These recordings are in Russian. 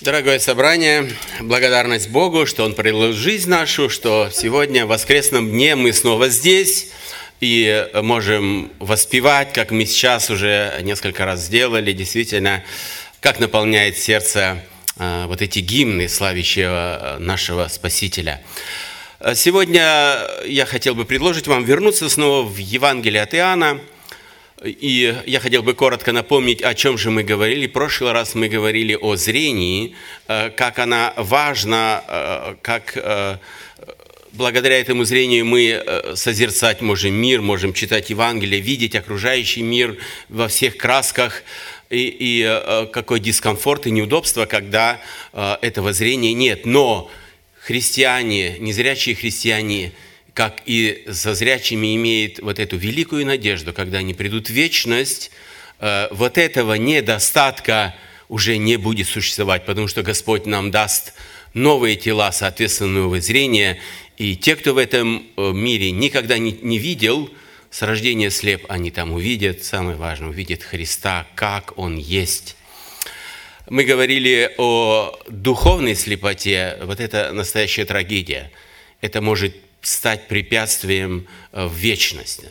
Дорогое собрание, благодарность Богу, что Он пролил жизнь нашу, что сегодня, в воскресном дне, мы снова здесь и можем воспевать, как мы сейчас уже несколько раз сделали, действительно, как наполняет сердце э, вот эти гимны, славящего нашего Спасителя. Сегодня я хотел бы предложить вам вернуться снова в Евангелие от Иоанна – и я хотел бы коротко напомнить, о чем же мы говорили. В прошлый раз мы говорили о зрении, э, как она важна, э, как э, благодаря этому зрению мы созерцать можем мир, можем читать Евангелие, видеть окружающий мир во всех красках, и, и какой дискомфорт и неудобство, когда этого зрения нет. Но христиане, незрячие христиане – как и со зрячими имеет вот эту великую надежду, когда они придут в вечность, э, вот этого недостатка уже не будет существовать, потому что Господь нам даст новые тела, соответственно, новое зрение. И те, кто в этом э, мире никогда не, не видел, с рождения слеп, они там увидят, самое важное, увидят Христа, как Он есть. Мы говорили о духовной слепоте, вот это настоящая трагедия. Это может стать препятствием э, в вечности.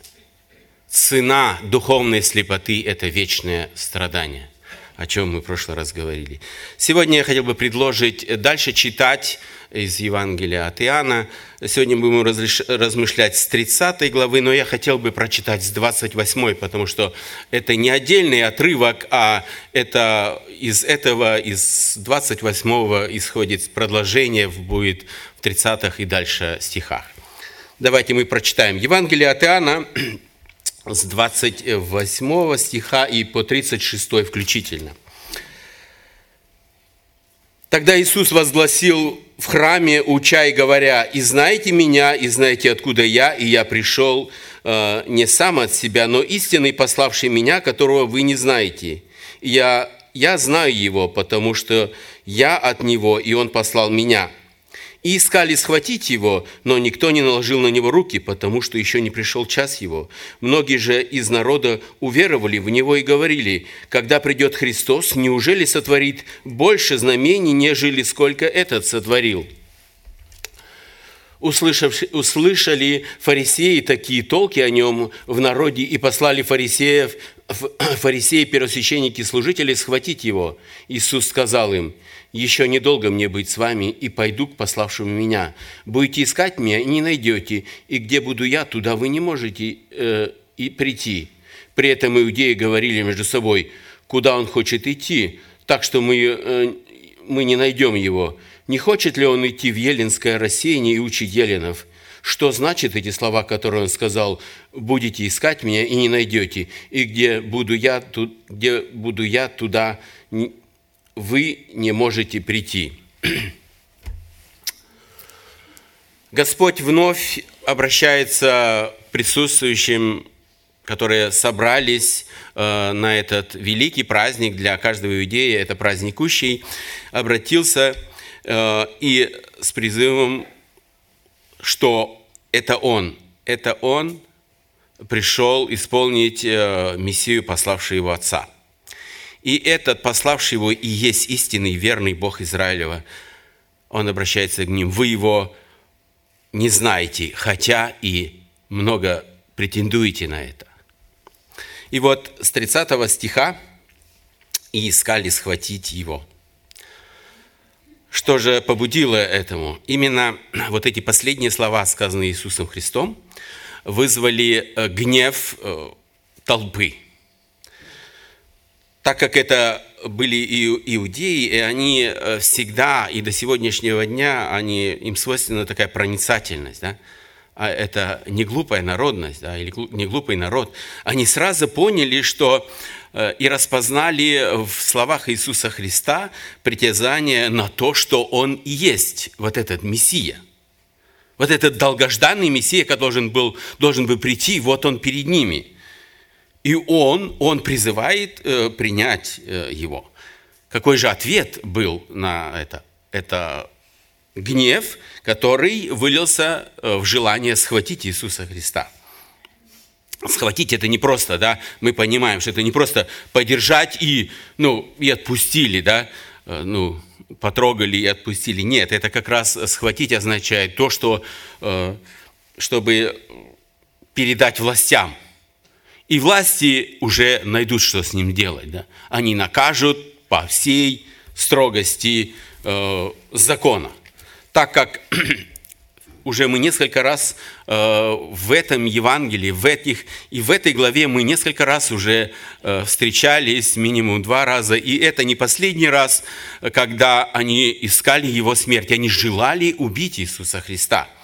Цена духовной слепоты – это вечное страдание, о чем мы в прошлый раз говорили. Сегодня я хотел бы предложить дальше читать из Евангелия от Иоанна. Сегодня будем размышлять с 30 главы, но я хотел бы прочитать с 28, потому что это не отдельный отрывок, а это из этого, из 28 исходит продолжение, будет в 30-х и дальше стихах. Давайте мы прочитаем. Евангелие от Иоанна с 28 стиха и по 36 включительно. Тогда Иисус возгласил в храме, уча и говоря, «И знаете меня, и знаете, откуда я, и я пришел э, не сам от себя, но истинный, пославший меня, которого вы не знаете. я, я знаю его, потому что я от него, и он послал меня» и искали схватить его, но никто не наложил на него руки, потому что еще не пришел час его. Многие же из народа уверовали в него и говорили, когда придет Христос, неужели сотворит больше знамений, нежели сколько этот сотворил? Услышали фарисеи такие толки о нем в народе и послали фарисеев, фарисеи, первосвященники, служители схватить его. Иисус сказал им – еще недолго мне быть с вами, и пойду к пославшему меня. Будете искать меня и не найдете, и где буду я, туда вы не можете э, и прийти». При этом иудеи говорили между собой, куда он хочет идти, так что мы, э, мы не найдем его. Не хочет ли он идти в еленское рассеяние и учить еленов? Что значит эти слова, которые он сказал, «Будете искать меня и не найдете, и где буду я, тут, где буду я туда вы не можете прийти. Господь вновь обращается к присутствующим, которые собрались э, на этот великий праздник для каждого иудея, это праздник Кущей, обратился и с призывом, что это Он, это Он пришел исполнить э, миссию, пославший его Отца – и этот, пославший его, и есть истинный верный Бог Израилева. Он обращается к ним. Вы его не знаете, хотя и много претендуете на это. И вот с 30 стиха «И искали схватить его». Что же побудило этому? Именно вот эти последние слова, сказанные Иисусом Христом, вызвали э, гнев э, толпы – так как это были иудеи, и они э, всегда и до сегодняшнего дня, они, им свойственна такая проницательность, да? а это не глупая народность, да, или не глупый народ, они сразу поняли, что и распознали в словах Иисуса Христа притязание на то, что Он и есть вот этот Мессия. Вот этот долгожданный Мессия, который должен был, должен был прийти, вот Он перед ними – и он, он призывает э, принять э, его. Какой же ответ был на это? Это гнев, который вылился э, в желание схватить Иисуса Христа. Схватить это не просто, да, мы понимаем, что это не просто подержать и, ну, и отпустили, да, э, ну, потрогали и отпустили. Нет, это как раз схватить означает то, что, э, чтобы передать властям. И власти уже найдут, что с ним делать. Да? Они накажут по всей строгости э, закона. Так как уже мы несколько раз э, в этом Евангелии, в этих, и в этой главе мы несколько раз уже э, встречались, минимум два раза, и это не последний раз, когда они искали его смерть, они желали убить Иисуса Христа –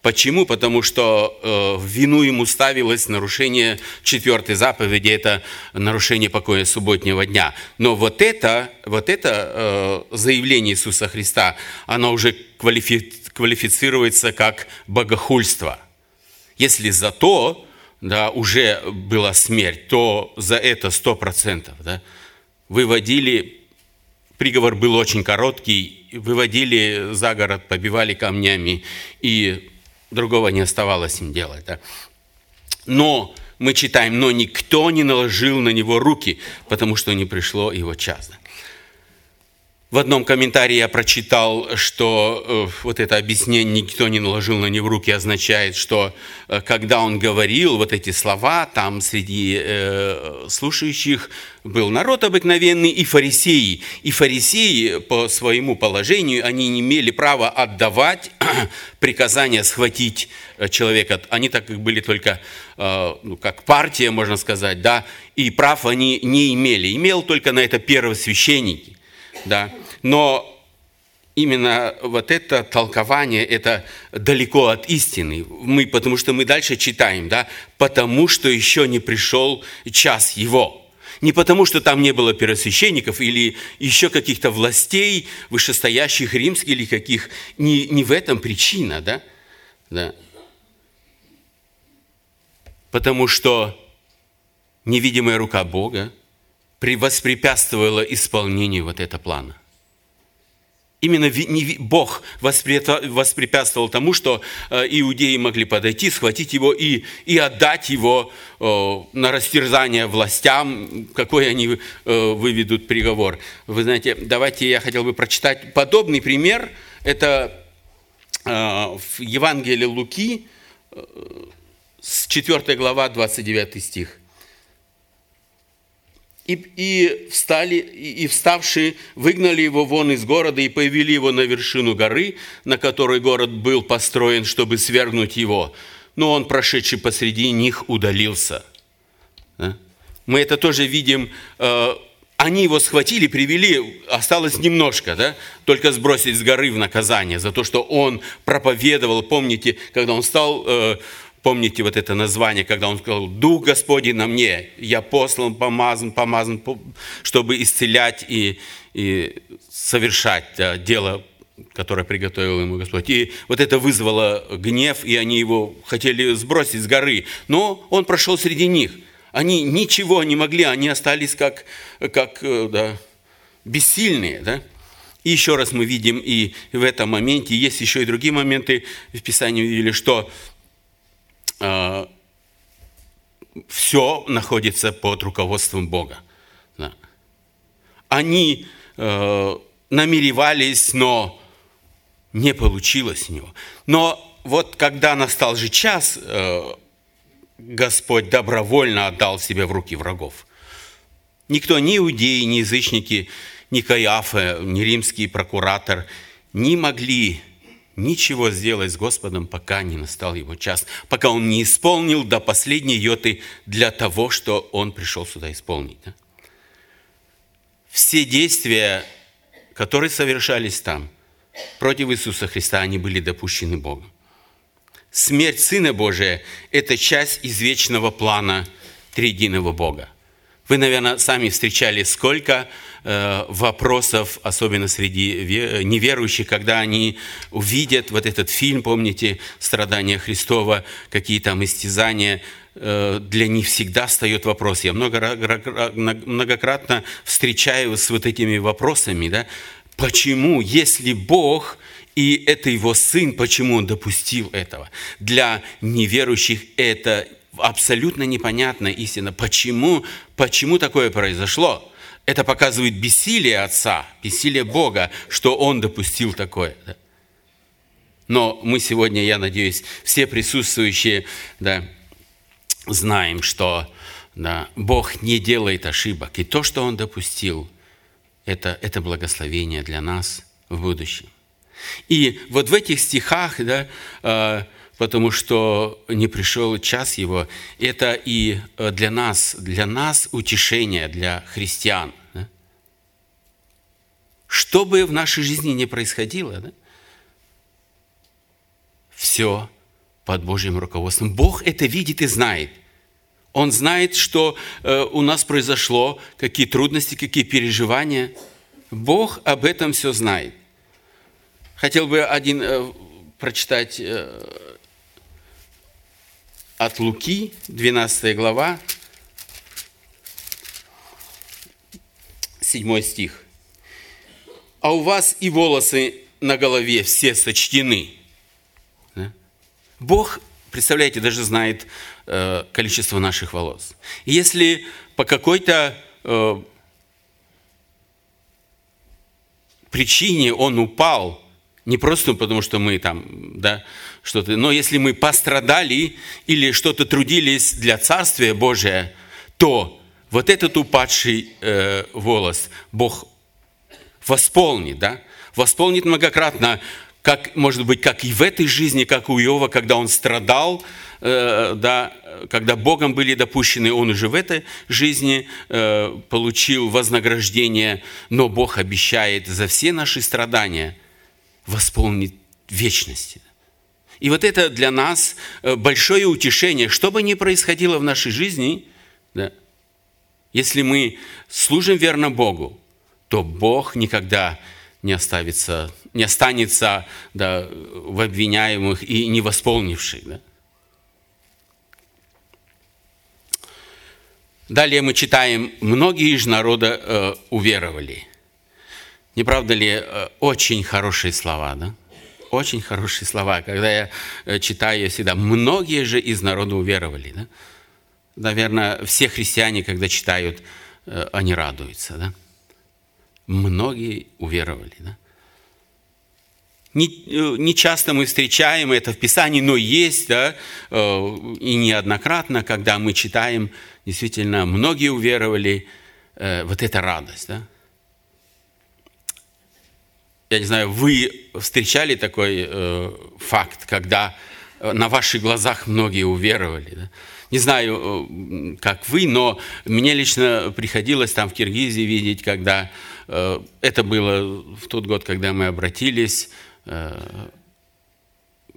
Почему? Потому что э, в вину ему ставилось нарушение четвертой заповеди, это нарушение покоя субботнего дня. Но вот это, вот это заявление Иисуса Христа, оно уже квалифи, квалифицируется как богохульство. Если за то да, уже была смерть, то за это сто процентов. Да, выводили, приговор был очень короткий, выводили за город, побивали камнями и другого не оставалось им делать. Да? Но мы читаем, но никто не наложил на него руки, потому что не пришло его час. В одном комментарии я прочитал, что э, вот это объяснение «никто не наложил на него руки» означает, что э, когда он говорил вот эти слова, там среди э, слушающих был народ обыкновенный и фарисеи. И фарисеи по своему положению, они не имели права отдавать приказания схватить э, человека. Они так как были только, э, ну, как партия, можно сказать, да, и прав они не имели. Имел только на это первосвященники да. Но именно вот это толкование, это далеко от истины. Мы, потому что мы дальше читаем, да, потому что еще не пришел час его. Не потому, что там не было первосвященников или еще каких-то властей, вышестоящих римских или каких. Не, не в этом причина, да? да? Потому что невидимая рука Бога воспрепятствовало исполнению вот этого плана. Именно Бог воспрепятствовал тому, что э, иудеи могли подойти, схватить его и, и отдать его на растерзание властям, какой они э, выведут приговор. Вы знаете, давайте я хотел бы прочитать подобный пример. Это э, в Евангелии Луки, с 4 глава, 29 стих и, и встали, и, и вставшие выгнали его вон из города и повели его на вершину горы, на которой город был построен, чтобы свергнуть его. Но он, прошедший посреди них, удалился. Да? Мы это тоже видим. Э, они его схватили, привели, осталось немножко, да? только сбросить с горы в наказание за то, что он проповедовал. Помните, когда он стал э, Помните вот это название, когда он сказал, «Дух Господень на мне, я послан, помазан, помазан, чтобы исцелять и, и совершать дело, которое приготовил ему Господь». И вот это вызвало гнев, и они его хотели сбросить с горы. Но он прошел среди них. Они ничего не могли, они остались как, как э, да, бессильные. Да? И еще раз мы видим и в этом моменте, есть еще и другие моменты в Писании, видели, что все находится под руководством Бога. Да. Они э, намеревались, но не получилось у него. Но вот когда настал же час, э, Господь добровольно отдал себя в руки врагов. Никто, ни иудеи, ни язычники, ни Каиафа, ни римский прокуратор не могли ничего сделать с Господом, пока не настал его час, пока он не исполнил до последней йоты для того, что он пришел сюда исполнить. Да? Все действия, которые совершались там, против Иисуса Христа, они были допущены Богом. Смерть Сына Божия – это часть извечного плана триединого Бога. Вы, наверное, сами встречали сколько вопросов, особенно среди неверующих, когда они увидят вот этот фильм, помните, «Страдания Христова», какие там истязания, э, для них всегда встает вопрос. Я многократно встречаюсь с вот этими вопросами, да, почему, если Бог и это его сын, почему он допустил этого? Для неверующих это абсолютно непонятная истина. Почему, почему такое произошло? Это показывает бессилие Отца, бессилие Бога, что Он допустил такое. Но мы сегодня, я надеюсь, все присутствующие да, знаем, что да, Бог не делает ошибок. И то, что Он допустил, это, это благословение для нас в будущем. И вот в этих стихах, да, э, потому что не пришел час его, это и э, для нас, для нас утешение, для христиан. Что бы в нашей жизни не происходило, да? все под Божьим руководством. Бог это видит и знает – он знает, что э, у нас произошло, какие трудности, какие переживания. Бог об этом все знает. Хотел бы один э, прочитать э, от Луки, 12 глава, 7 стих. «А у вас и волосы на голове все сочтены». Бог, представляете, даже знает Э, количество наших волос. Если по какой-то э, причине он упал, не просто потому, что мы там, да, что-то, но если мы пострадали или что-то трудились для Царствия Божия, то вот этот упадший э, волос Бог восполнит, да, восполнит многократно, как, может быть, как и в этой жизни, как у Иова, когда он страдал, Э, да, когда Богом были допущены, он уже в этой жизни э, получил вознаграждение, но Бог обещает за все наши страдания восполнить вечности. И вот это для нас э, большое утешение, что бы ни происходило в нашей жизни, да, если мы служим верно Богу, то Бог никогда не оставится, не останется да, в обвиняемых и не восполнивших. Да. Далее мы читаем, многие из народа э, уверовали. Не правда ли, э, очень хорошие слова, да? Очень хорошие слова. Когда я э, читаю, всегда, многие же из народа уверовали, да? Наверное, все христиане, когда читают, э, они радуются, да? Многие уверовали, да? Не, э, не часто мы встречаем это в Писании, но есть, да, э, и неоднократно, когда мы читаем действительно многие уверовали, э, вот эта радость. Да? Я не знаю, вы встречали такой э, факт, когда на ваших глазах многие уверовали? Да? Не знаю, как вы, но мне лично приходилось там в Киргизии видеть, когда это было в тот год, когда мы обратились э,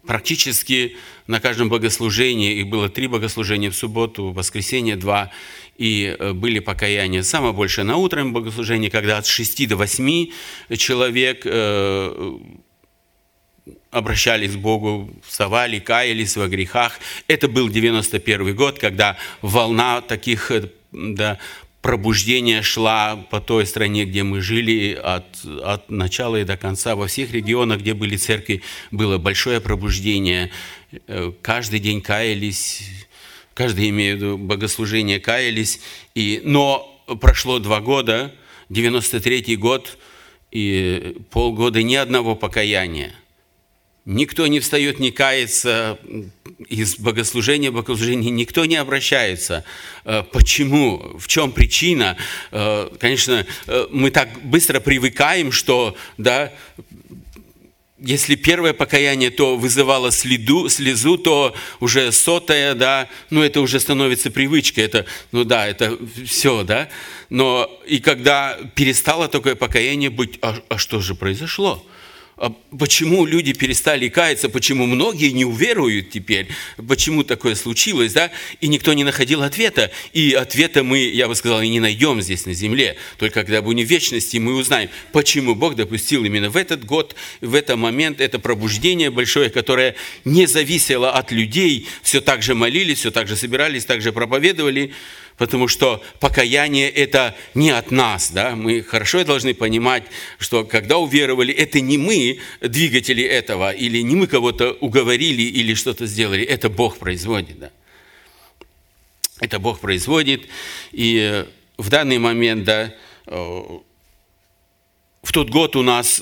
практически на каждом богослужении, их было три богослужения в субботу, в воскресенье два, и э, были покаяния. Самое большее на утреннем богослужении, когда от шести до восьми человек э, обращались к Богу, вставали, каялись во грехах. Это был 91 год, когда волна таких э, да, пробуждение шла по той стране, где мы жили, от, от начала и до конца. Во всех регионах, где были церкви, было большое пробуждение. Э, каждый день каялись, каждый, имею в виду, богослужение каялись. И, но прошло два года, 93 год, и полгода ни одного покаяния. Никто не встает, не кается из богослужения в никто не обращается. Э, почему? В чем причина? Э, конечно, э, мы так быстро привыкаем, что да, если первое покаяние, то вызывало следу, слезу, то уже сотое, да, ну это уже становится привычкой, это, ну да, это все, да. Но и когда перестало такое покаяние быть, а, а что же произошло? А почему люди перестали каяться, почему многие не уверуют теперь, почему такое случилось, да, и никто не находил ответа. И ответа мы, я бы сказал, и не найдем здесь на земле. Только когда будем в вечности, мы узнаем, почему Бог допустил именно в этот год, в этот момент это пробуждение большое, которое не зависело от людей, все так же молились, все так же собирались, так же проповедовали, потому что покаяние – это не от нас. Да? Мы хорошо должны понимать, что когда уверовали, это не мы двигатели этого, или не мы кого-то уговорили или что-то сделали, это Бог производит. Да? Это Бог производит, и в данный момент, да, в тот год у нас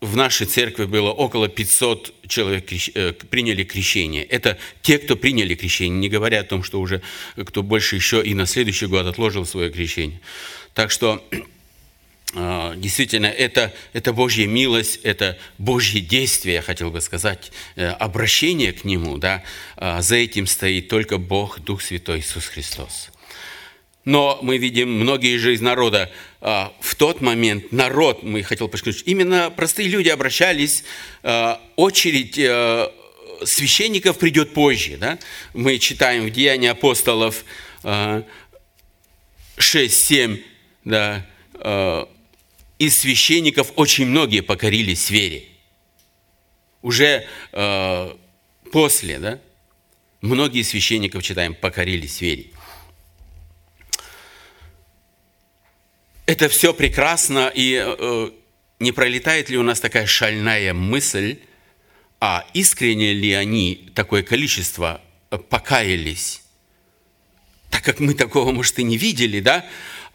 в нашей церкви было около 500 человек э, приняли крещение. Это те, кто приняли крещение, не говоря о том, что уже кто больше еще и на следующий год отложил свое крещение. Так что э, действительно это, это Божья милость, это Божье действие, я хотел бы сказать, э, обращение к Нему. Да? За этим стоит только Бог, Дух Святой Иисус Христос. Но мы видим, многие же из народа а, в тот момент, народ, мы хотел подчеркнуть, именно простые люди обращались, а, очередь а, священников придет позже. Да? Мы читаем в Деянии апостолов 6-7, да, из священников очень многие покорились вере. Уже после, да, многие священников, читаем, покорились вере. Это все прекрасно, и э, не пролетает ли у нас такая шальная мысль, а искренне ли они, такое количество, покаялись? Так как мы такого, может, и не видели, да?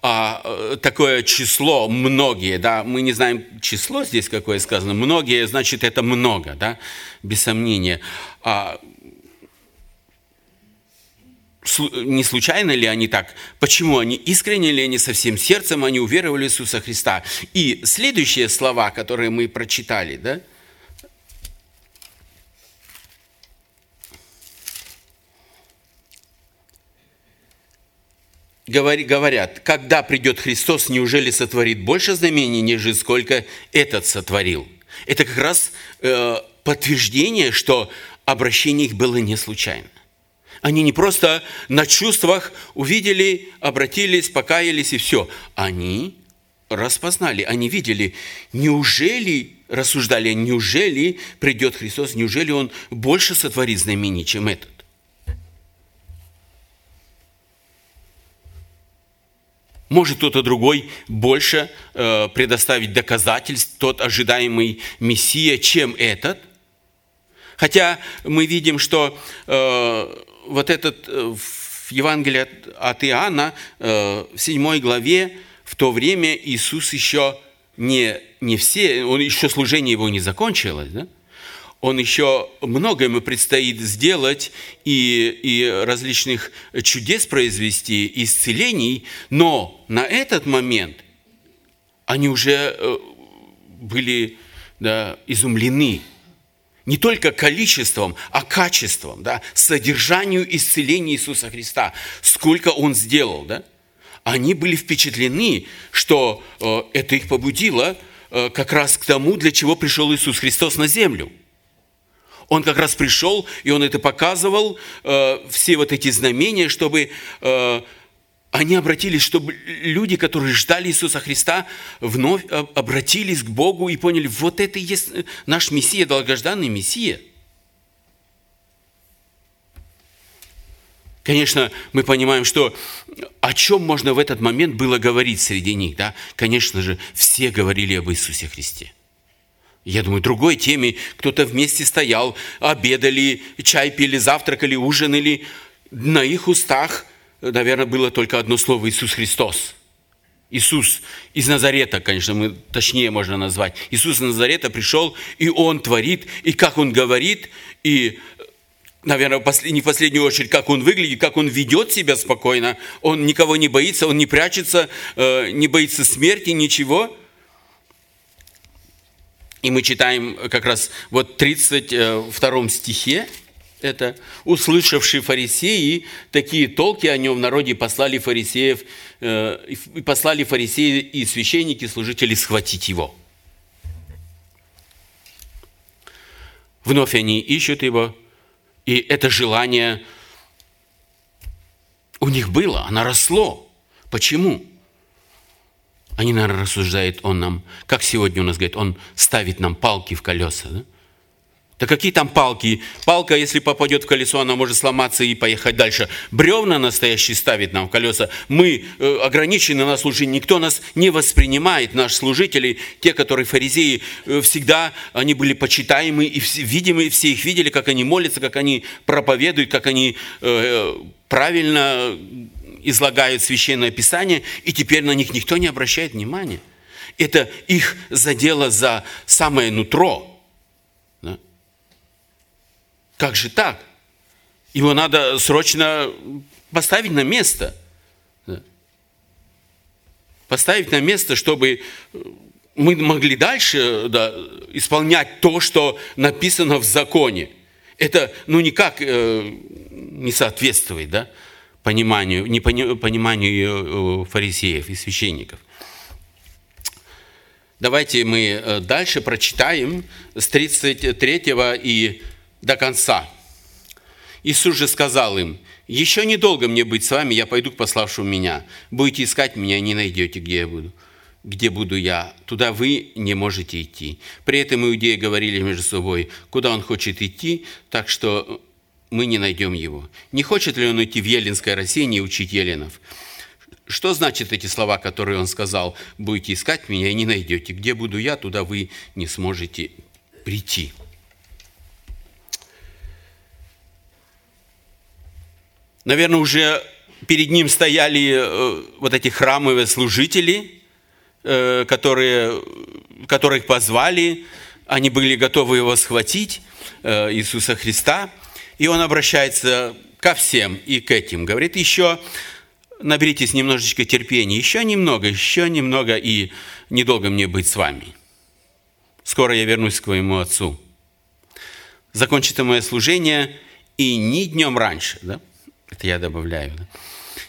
а, э, такое число, многие, да, мы не знаем число здесь какое сказано, многие, значит, это много, да, без сомнения. А, не случайно ли они так? Почему они искренне ли они со всем сердцем, они уверовали в Иисуса Христа? И следующие слова, которые мы прочитали, да? Говорят, когда придет Христос, неужели сотворит больше знамений, нежели сколько этот сотворил? Это как раз э, подтверждение, что обращение их было не случайно. Они не просто на чувствах увидели, обратились, покаялись и все. Они распознали, они видели, неужели, рассуждали, неужели придет Христос, неужели Он больше сотворит знамений, чем этот? Может кто-то другой больше э, предоставить доказательств, тот ожидаемый Мессия, чем этот? Хотя мы видим, что э, вот этот э, в Евангелии от Иоанна, э, в 7 главе, в то время Иисус еще не, не все, он еще служение его не закончилось, да? он еще многое ему предстоит сделать и, и различных чудес произвести, исцелений, но на этот момент они уже э, были да, изумлены не только количеством, а качеством, да, содержанию исцеления Иисуса Христа, сколько Он сделал, да, они были впечатлены, что э, это их побудило э, как раз к тому, для чего пришел Иисус Христос на землю. Он как раз пришел, и Он это показывал, э, все вот эти знамения, чтобы э, они обратились, чтобы люди, которые ждали Иисуса Христа, вновь обратились к Богу и поняли, вот это и есть наш Мессия, долгожданный Мессия. Конечно, мы понимаем, что о чем можно в этот момент было говорить среди них. Да? Конечно же, все говорили об Иисусе Христе. Я думаю, другой теме, кто-то вместе стоял, обедали, чай пили, завтракали, ужинали. На их устах – наверное, было только одно слово Иисус Христос. Иисус из Назарета, конечно, мы точнее можно назвать. Иисус из Назарета пришел, и Он творит, и как Он говорит, и, наверное, не в последнюю очередь, как Он выглядит, как Он ведет себя спокойно. Он никого не боится, Он не прячется, э, не боится смерти, ничего. И мы читаем как раз вот в 32 стихе, это услышавшие фарисеи, такие толки о нем в народе послали фарисеев, э, послали фарисеи и священники, служители схватить его. Вновь они ищут его, и это желание у них было, оно росло. Почему? Они, наверное, рассуждают он нам, как сегодня у нас говорит, он ставит нам палки в колеса. Да? Да какие там палки? Палка, если попадет в колесо, она может сломаться и поехать дальше. Бревна настоящие ставит нам в колеса. Мы э, ограничены на служении. Никто нас не воспринимает, наши служители, те, которые фаризеи, э, всегда они были почитаемы и видимы, все их видели, как они молятся, как они проповедуют, как они э, правильно излагают священное писание, и теперь на них никто не обращает внимания. Это их задело за самое нутро. Как же так? Его надо срочно поставить на место. Поставить на место, чтобы мы могли дальше да, исполнять то, что написано в законе. Это ну, никак э, не соответствует да, пониманию, не пониманию э, фарисеев и священников. Давайте мы э, дальше прочитаем с 33 и до конца. Иисус же сказал им, «Еще недолго мне быть с вами, я пойду к пославшему меня. Будете искать меня, не найдете, где я буду где буду я, туда вы не можете идти. При этом иудеи говорили между собой, куда он хочет идти, так что мы не найдем его. Не хочет ли он идти в Еленское растение и учить еленов? Что значит эти слова, которые он сказал? Будете искать меня и не найдете. Где буду я, туда вы не сможете прийти. Наверное, уже перед ним стояли э, вот эти храмовые служители – Э, которые, которых позвали, они были готовы его схватить, э, Иисуса Христа, и он обращается ко всем и к этим. Говорит, еще наберитесь немножечко терпения, еще немного, еще немного, и недолго мне быть с вами. Скоро я вернусь к твоему отцу. Закончится мое служение, и ни днем раньше, да? Это я добавляю, да?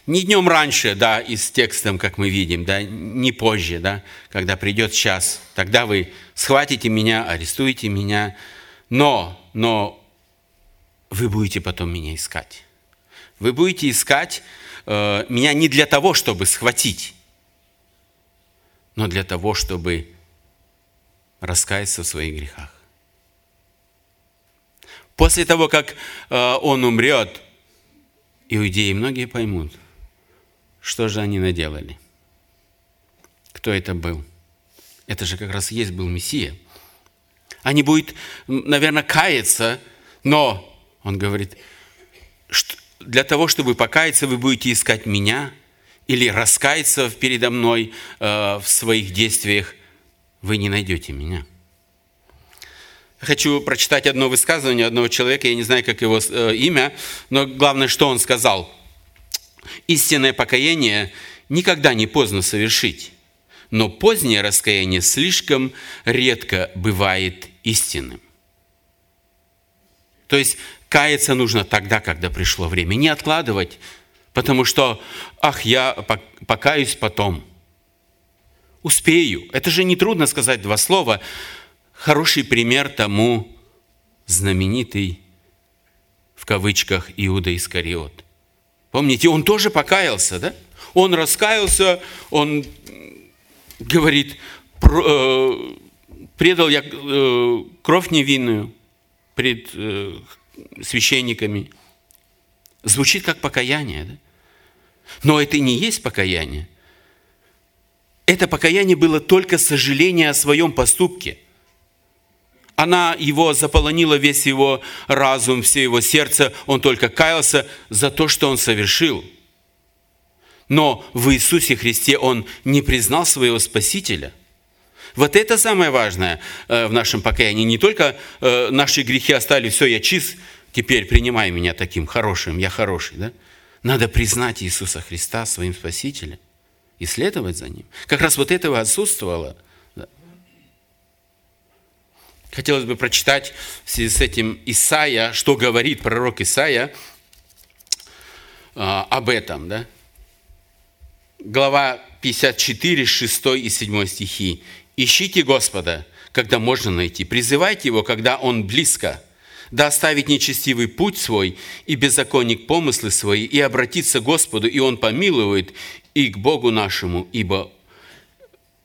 Не днем раньше, да, и с текстом, как мы видим, да, не позже, да, когда придет час. Тогда вы схватите меня, арестуете меня, но, но вы будете потом меня искать. Вы будете искать э, меня не для того, чтобы схватить, но для того, чтобы раскаяться в своих грехах. После того, как э, он умрет, иудеи многие поймут – что же они наделали? Кто это был? Это же как раз есть был Мессия. Они будут, наверное, каяться, но, он говорит, для того, чтобы покаяться, вы будете искать меня или раскаяться передо мной э, в своих действиях, вы не найдете меня. Хочу прочитать одно высказывание одного человека, я не знаю, как его э, имя, но главное, что он сказал – Истинное покаяние никогда не поздно совершить, но позднее раскаяние слишком редко бывает истинным. То есть каяться нужно тогда, когда пришло время, не откладывать, потому что, ах, я покаюсь потом. Успею. Это же не трудно сказать два слова. Хороший пример тому знаменитый в кавычках Иуда Искариот. Помните, он тоже покаялся, да? Он раскаялся, он говорит, э, предал я э, кровь невинную пред э, священниками. Звучит как покаяние, да? Но это не есть покаяние. Это покаяние было только сожаление о своем поступке – она его заполонила весь его разум, все его сердце. Он только каялся за то, что он совершил. Но в Иисусе Христе он не признал своего Спасителя. Вот это самое важное э, в нашем покаянии. Не только э, наши грехи остали, все, я чист, теперь принимай меня таким хорошим, я хороший. Да? Надо признать Иисуса Христа своим Спасителем и следовать за Ним. Как раз вот этого отсутствовало – Хотелось бы прочитать в связи с этим Исаия, что говорит пророк Исаия а, об этом. Да? Глава 54, 6 и 7 стихи. «Ищите Господа, когда можно найти, призывайте Его, когда Он близко, да оставить нечестивый путь свой и беззаконник помыслы свои, и обратиться к Господу, и Он помилует, и к Богу нашему, ибо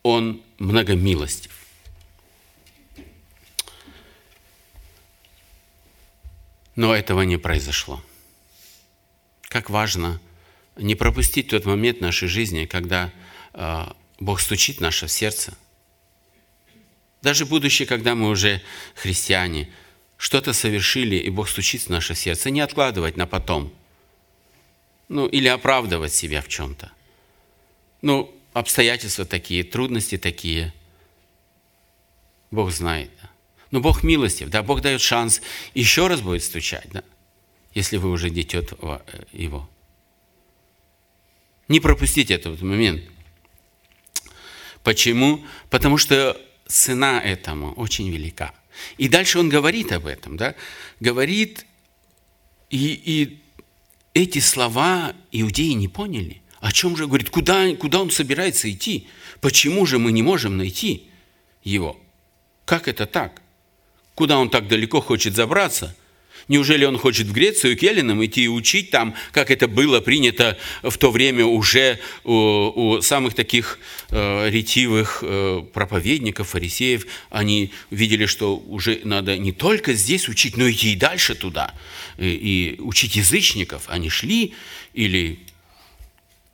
Он многомилостив». Но этого не произошло. Как важно не пропустить тот момент нашей жизни, когда э, Бог стучит в наше сердце. Даже будучи, когда мы уже христиане, что-то совершили, и Бог стучит в наше сердце, не откладывать на потом. ну, или оправдывать себя в чем-то. Ну, обстоятельства такие, трудности такие. Бог знает. Но Бог милостив, да, Бог дает шанс еще раз будет стучать, да, если вы уже дитё э, Его. Не пропустите этот момент. Почему? Потому что цена этому очень велика. И дальше он говорит об этом, да, говорит, и, и эти слова иудеи не поняли. О чем же говорит? Куда, куда он собирается идти? Почему же мы не можем найти его? Как это так? Куда он так далеко хочет забраться? Неужели он хочет в Грецию к Еленам идти и учить там, как это было принято в то время уже у, у самых таких э, ретивых э, проповедников, фарисеев? Они видели, что уже надо не только здесь учить, но идти и дальше туда, и, и учить язычников. Они шли или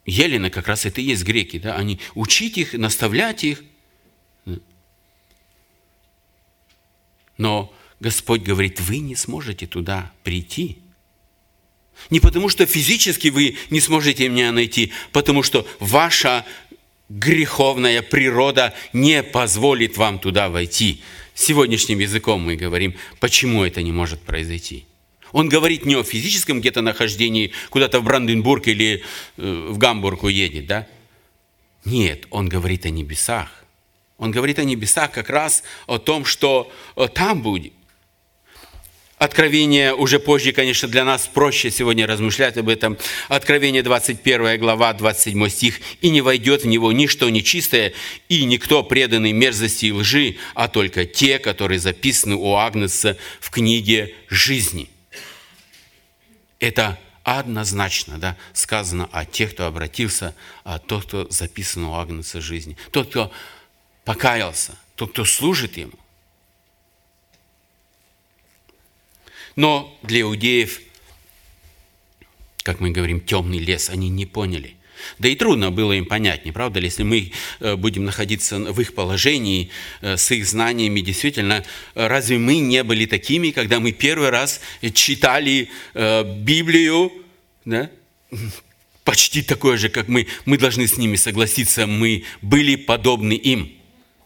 Елены как раз это и есть греки, да, они учить их, наставлять их. Но Господь говорит, вы не сможете туда прийти. Не потому, что физически вы не сможете меня найти, потому что ваша греховная природа не позволит вам туда войти. Сегодняшним языком мы говорим, почему это не может произойти. Он говорит не о физическом где-то нахождении, куда-то в Бранденбург или э, в Гамбург уедет, да? Нет, он говорит о небесах. Он говорит о небесах как раз о том, что э, там будет. Откровение уже позже, конечно, для нас проще сегодня размышлять об этом. Откровение 21 глава, 27 стих. «И не войдет в него ничто нечистое, и никто преданный мерзости и лжи, а только те, которые записаны у Агнца в книге жизни». Это однозначно да, сказано о тех, кто обратился, о тот, кто записан у Агнца жизни. Тот, кто покаялся, тот, кто служит ему. Но для иудеев, как мы говорим, темный лес, они не поняли. Да и трудно было им понять, не правда ли, если мы э, будем находиться в их положении, э, с их знаниями, действительно, разве мы не были такими, когда мы первый раз читали э, Библию, да? почти такое же, как мы, мы должны с ними согласиться, мы были подобны им.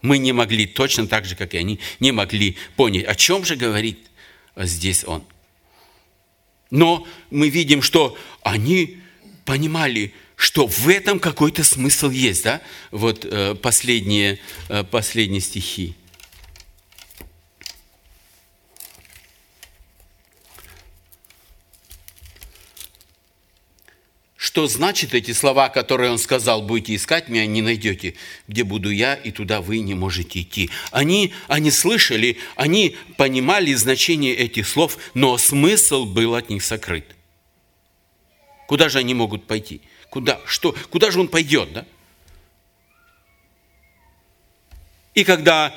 Мы не могли, точно так же, как и они, не могли понять, о чем же говорит здесь он. Но мы видим, что они понимали, что в этом какой-то смысл есть, да? Вот э, последние, э, последние стихи. Что значит эти слова, которые он сказал, будете искать меня, не найдете. Где буду я, и туда вы не можете идти. Они, они слышали, они понимали значение этих слов, но смысл был от них сокрыт. Куда же они могут пойти? Куда, что, куда же он пойдет? Да? И когда,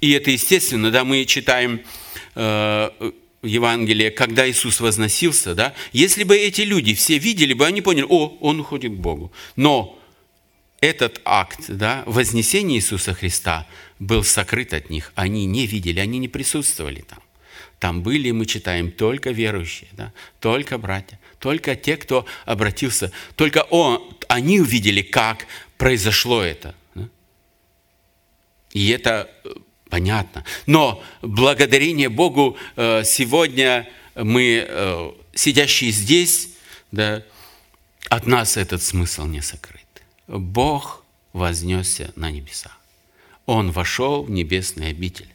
и это естественно, да, мы читаем э, Евангелие, когда Иисус возносился, да, если бы эти люди все видели бы, они поняли, о, он уходит к Богу. Но этот акт да, вознесения Иисуса Христа был сокрыт от них. Они не видели, они не присутствовали там. Там были, мы читаем, только верующие, да, только братья, только те, кто обратился. Только он, они увидели, как произошло это. И это понятно. Но благодарение Богу э, сегодня мы, э, сидящие здесь, да, от нас этот смысл не сокрыт. Бог вознесся на небеса. Он вошел в небесный обитель.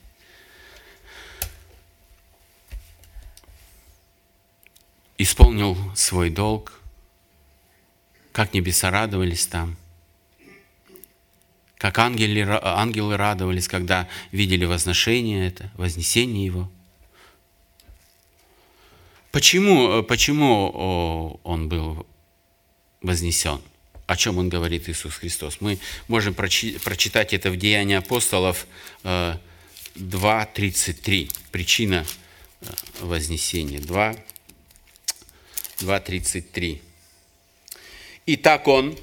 Исполнил свой долг, как небеса радовались там – как ангелы, ангелы радовались, когда видели возношение это, вознесение его. Почему, почему он был вознесен? О чем он говорит Иисус Христос? Мы можем прочитать это в Деянии апостолов 2.33. Э, Причина э, вознесения. 2, 2.33. Итак, он,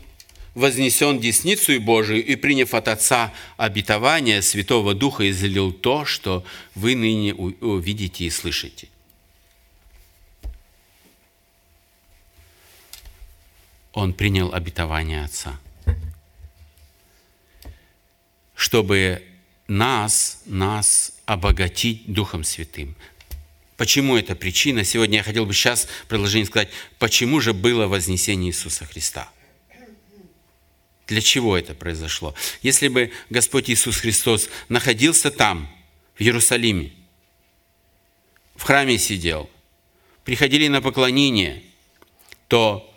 вознесен десницу Божию и, приняв от Отца обетование Святого Духа, излил то, что вы ныне увидите и слышите. он принял обетование Отца. Чтобы нас, нас обогатить Духом Святым. Почему эта причина? Сегодня я хотел бы сейчас в предложении сказать, почему же было вознесение Иисуса Христа. Для чего это произошло? Если бы Господь Иисус Христос находился там, в Иерусалиме, в храме сидел, приходили на поклонение, то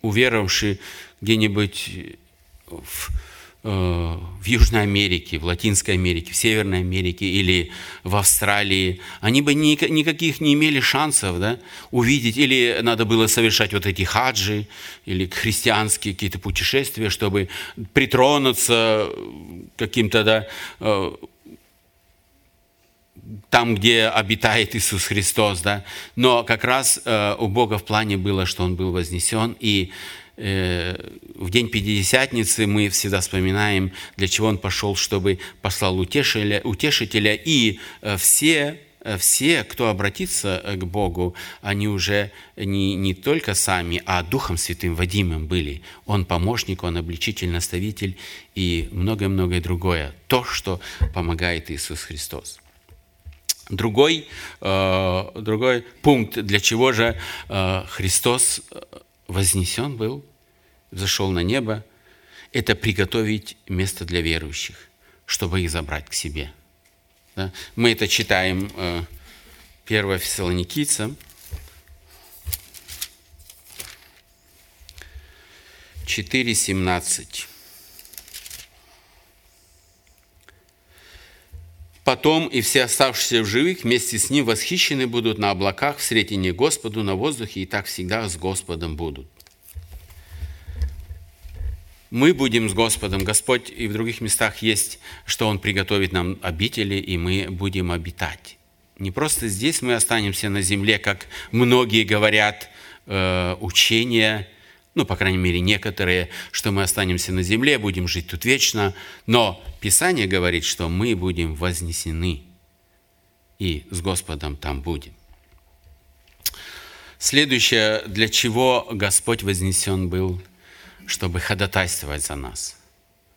уверовавшие где-нибудь в в Южной Америке, в Латинской Америке, в Северной Америке или в Австралии, они бы никаких не имели шансов да, увидеть, или надо было совершать вот эти хаджи, или христианские какие-то путешествия, чтобы притронуться каким-то, да, э, там, где обитает Иисус Христос, да. Но как раз э, у Бога в плане было, что Он был вознесен, и Э, в день Пятидесятницы мы всегда вспоминаем, для чего Он пошел, чтобы послал утешителя, утешителя и э, все э, все, кто обратится к Богу, они уже не, не только сами, а Духом Святым Вадимом были. Он помощник, он обличитель, наставитель и многое-многое другое. То, что помогает Иисус Христос. Другой, другой пункт, для чего же Христос вознесен был, зашел на небо, это приготовить место для верующих, чтобы их забрать к себе. Да? Мы это читаем 1 Фессалоникийцам, 4.17. Потом и все оставшиеся в живых вместе с ним восхищены будут на облаках в сретении Господу на воздухе, и так всегда с Господом будут. Мы будем с Господом. Господь и в других местах есть, что Он приготовит нам обители, и мы будем обитать. Не просто здесь мы останемся на земле, как многие говорят, э, учения – ну, по крайней мере, некоторые, что мы останемся на земле, будем жить тут вечно, но Писание говорит, что мы будем вознесены и с Господом там будем. Следующее, для чего Господь вознесен был, чтобы ходатайствовать за нас,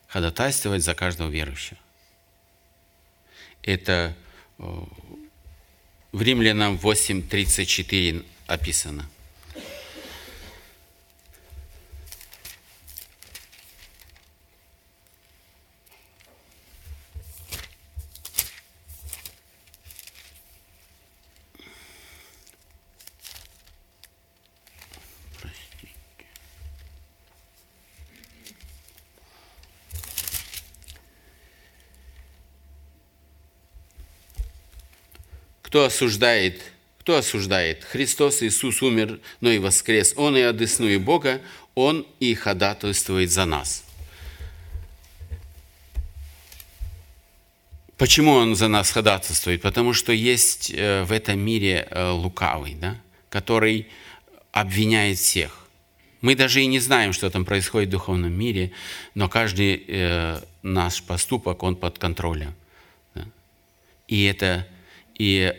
ходатайствовать за каждого верующего. Это э, в Римлянам 8.34 описано. Кто осуждает? Кто осуждает? Христос Иисус умер, но и воскрес. Он и одесную Бога, Он и ходатайствует за нас. Почему Он за нас ходатайствует? Потому что есть э, в этом мире э, лукавый, да? который обвиняет всех. Мы даже и не знаем, что там происходит в духовном мире, но каждый э, наш поступок, он под контролем. Да? И это и,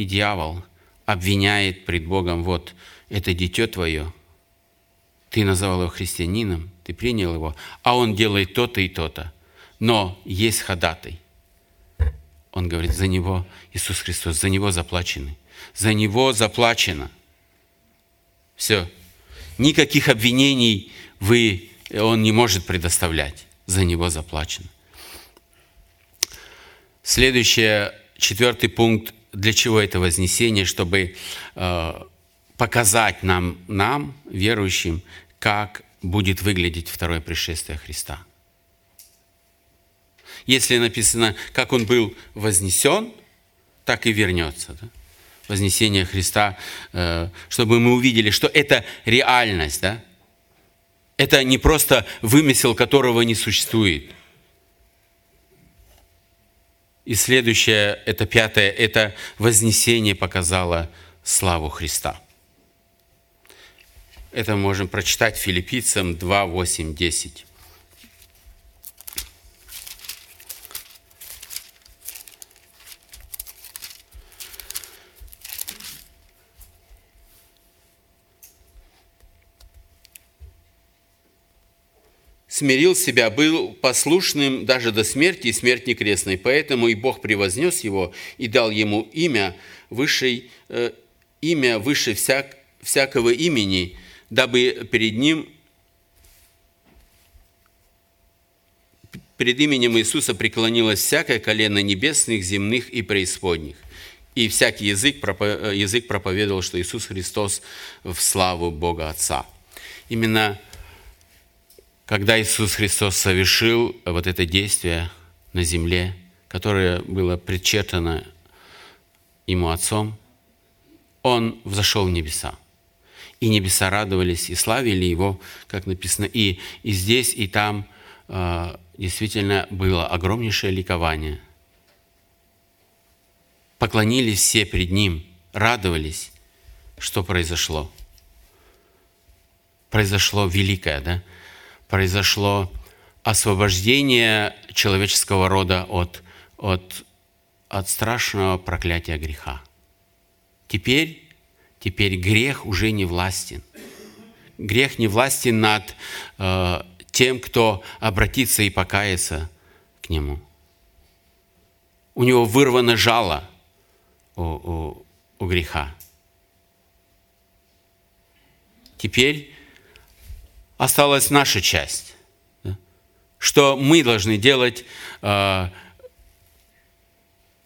и дьявол обвиняет пред Богом, вот, это дитё твое, ты назвал его христианином, ты принял его, а он делает то-то и то-то. Но есть ходатай. Он говорит, за него Иисус Христос, за него заплачены. За него заплачено. Все. Никаких обвинений вы, он не может предоставлять. За него заплачено. Следующее четвертый пункт, для чего это вознесение, чтобы э, показать нам, нам, верующим, как будет выглядеть второе пришествие Христа. Если написано, как Он был вознесен, так и вернется. Да? Вознесение Христа, э, чтобы мы увидели, что это реальность. Да? Это не просто вымысел, которого не существует – и следующее, это пятое, это вознесение показало славу Христа. Это мы можем прочитать филиппийцам 2, 8, 10. Смирил себя, был послушным даже до смерти и смерти крестной. Поэтому и Бог превознес его и дал ему имя, высшей, э, имя выше всяк, всякого имени, дабы перед ним перед именем Иисуса преклонилось всякое колено небесных, земных и преисподних. И всякий язык, язык проповедовал, что Иисус Христос в славу Бога Отца. Именно когда Иисус Христос совершил вот это действие на земле, которое было предчертано Ему Отцом, Он взошел в небеса. И небеса радовались и славили Его, как написано, и, и здесь, и там э, действительно было огромнейшее ликование. Поклонились все перед Ним, радовались, что произошло. Произошло великое, да? Произошло освобождение человеческого рода от, от, от страшного проклятия греха. Теперь, теперь грех уже не властен. Грех не властен над э, тем, кто обратится и покается к Нему. У него вырвано жало у, у, у греха. Теперь осталась наша часть. Что мы должны делать э,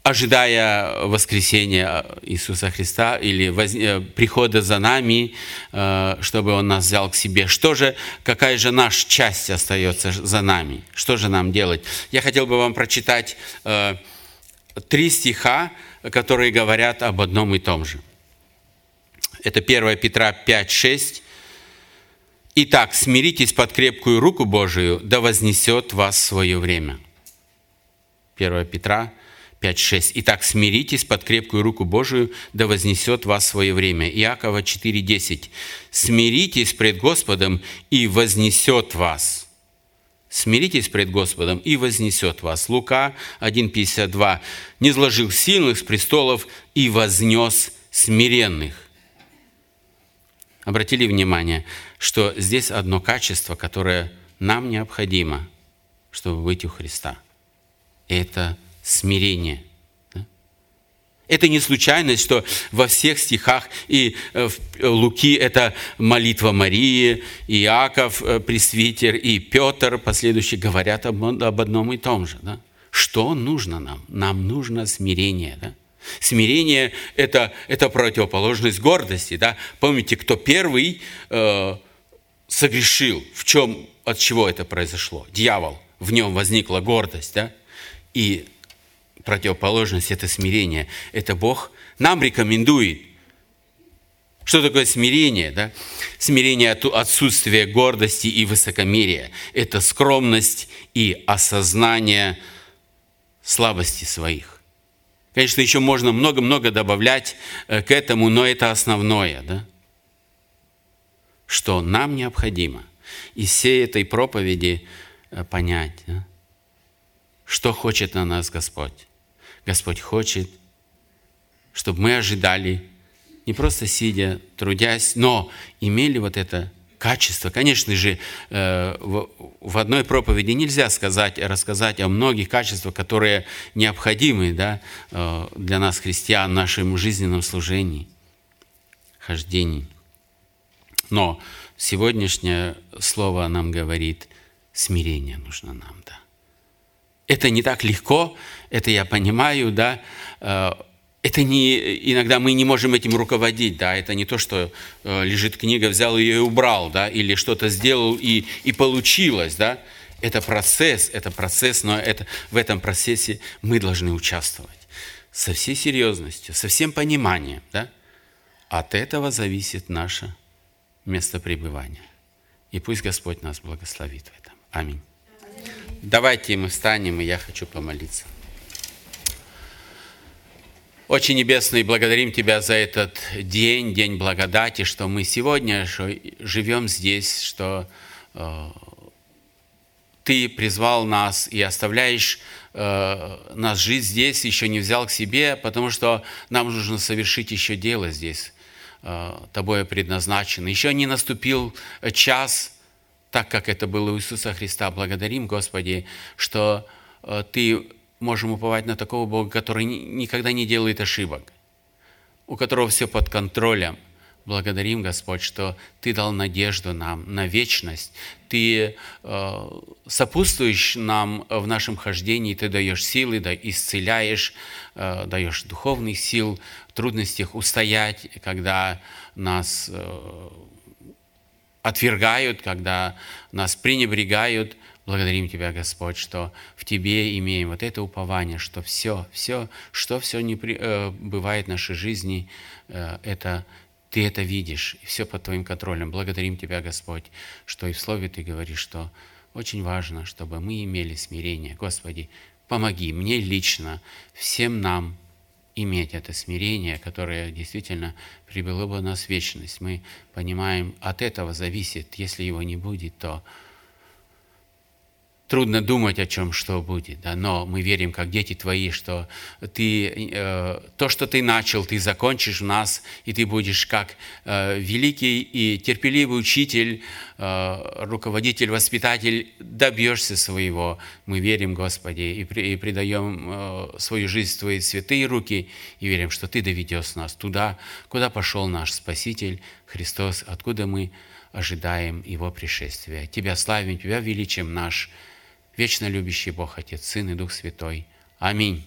ожидая воскресения Иисуса Христа или. Э, прихода за нами, э, чтобы Он нас взял к себе. Что же, какая же наша часть остается за нами? Что же нам делать? Я хотел бы вам прочитать э, три стиха, которые говорят об одном и том же. Это 1 Петра 5, 6. «Итак, смиритесь под крепкую руку Божию, да вознесет вас свое время». 1 Петра 5.6. «Итак, смиритесь под крепкую руку Божию, да вознесет вас свое время». Иакова 4.10. «Смиритесь пред Господом, и вознесет вас». Смиритесь пред Господом, и вознесет вас. Лука 1.52. «Не сложил сильных с престолов, и вознес смиренных». Обратили внимание, что здесь одно качество, которое нам необходимо, чтобы быть у Христа. Это смирение. Это не случайность, что во всех стихах и э, в э, Луки это молитва Марии, и Иаков, э, пресвитер, и Петр, последующие, говорят об, одном и том же. Да? Что нужно нам? Нам нужно смирение. Да? Смирение это, – это противоположность гордости. Да? Помните, кто первый согрешил? В чем, от чего это произошло? Дьявол. В нем возникла гордость. Да? И противоположность – это смирение. Это Бог нам рекомендует. Что такое смирение? Да? Смирение от отсутствия гордости и высокомерия. Это скромность и осознание слабости своих. Конечно, еще можно много-много добавлять э, к этому, но это основное, да? Что нам необходимо из всей этой проповеди э, понять, что хочет на нас Господь. Господь хочет, чтобы мы ожидали, не просто сидя, трудясь, но имели вот это качество. Конечно же, э, в одной проповеди нельзя сказать, рассказать о многих качествах, которые необходимы да, э, для нас, христиан, в нашем жизненном служении, хождении. Но сегодняшнее слово нам говорит, смирение нужно нам, да. Это не так легко, это я понимаю, да. Э, это не, иногда мы не можем этим руководить, да, это не то, что э, лежит книга, взял ее и убрал, да, или что-то сделал и, и получилось, да. Это процесс, это процесс, но это, в этом процессе мы должны участвовать со всей серьезностью, со всем пониманием, да. От этого зависит наше место пребывания. И пусть Господь нас благословит в этом. Аминь. Давайте мы встанем, и я хочу помолиться. Очень Небесный, благодарим Тебя за этот день, день благодати, что мы сегодня живем здесь, что э, Ты призвал нас и оставляешь э, нас жить здесь, еще не взял к себе, потому что нам нужно совершить еще дело здесь, Тобой предназначено. Еще не наступил час так как это было у Иисуса Христа. Благодарим, Господи, что э, Ты можем уповать на такого Бога, который никогда не делает ошибок, у которого все под контролем. Благодарим, Господь, что Ты дал надежду нам на вечность. Ты э, сопутствуешь нам в нашем хождении, Ты даешь силы, да, исцеляешь, э, даешь духовных сил в трудностях устоять, когда нас э, отвергают, когда нас пренебрегают. Благодарим Тебя, Господь, что в Тебе имеем вот это упование, что все, все, что все не при, э, бывает в нашей жизни, э, это Ты это видишь, и все под Твоим контролем. Благодарим Тебя, Господь, что и в Слове Ты говоришь, что очень важно, чтобы мы имели смирение. Господи, помоги мне лично, всем нам иметь это смирение, которое действительно привело бы нас в вечность. Мы понимаем, от этого зависит, если его не будет, то трудно думать о чем, что будет, да, но мы верим, как дети твои, что ты, э, то, что ты начал, ты закончишь в нас, и ты будешь как э, великий и терпеливый учитель, э, руководитель, воспитатель, добьешься своего. Мы верим, Господи, и, при, и предаем э, свою жизнь в Твои святые руки, и верим, что Ты доведешь нас туда, куда пошел наш Спаситель Христос, откуда мы ожидаем Его пришествия. Тебя славим, Тебя величим наш, вечно любящий Бог, Отец, Сын и Дух Святой. Аминь.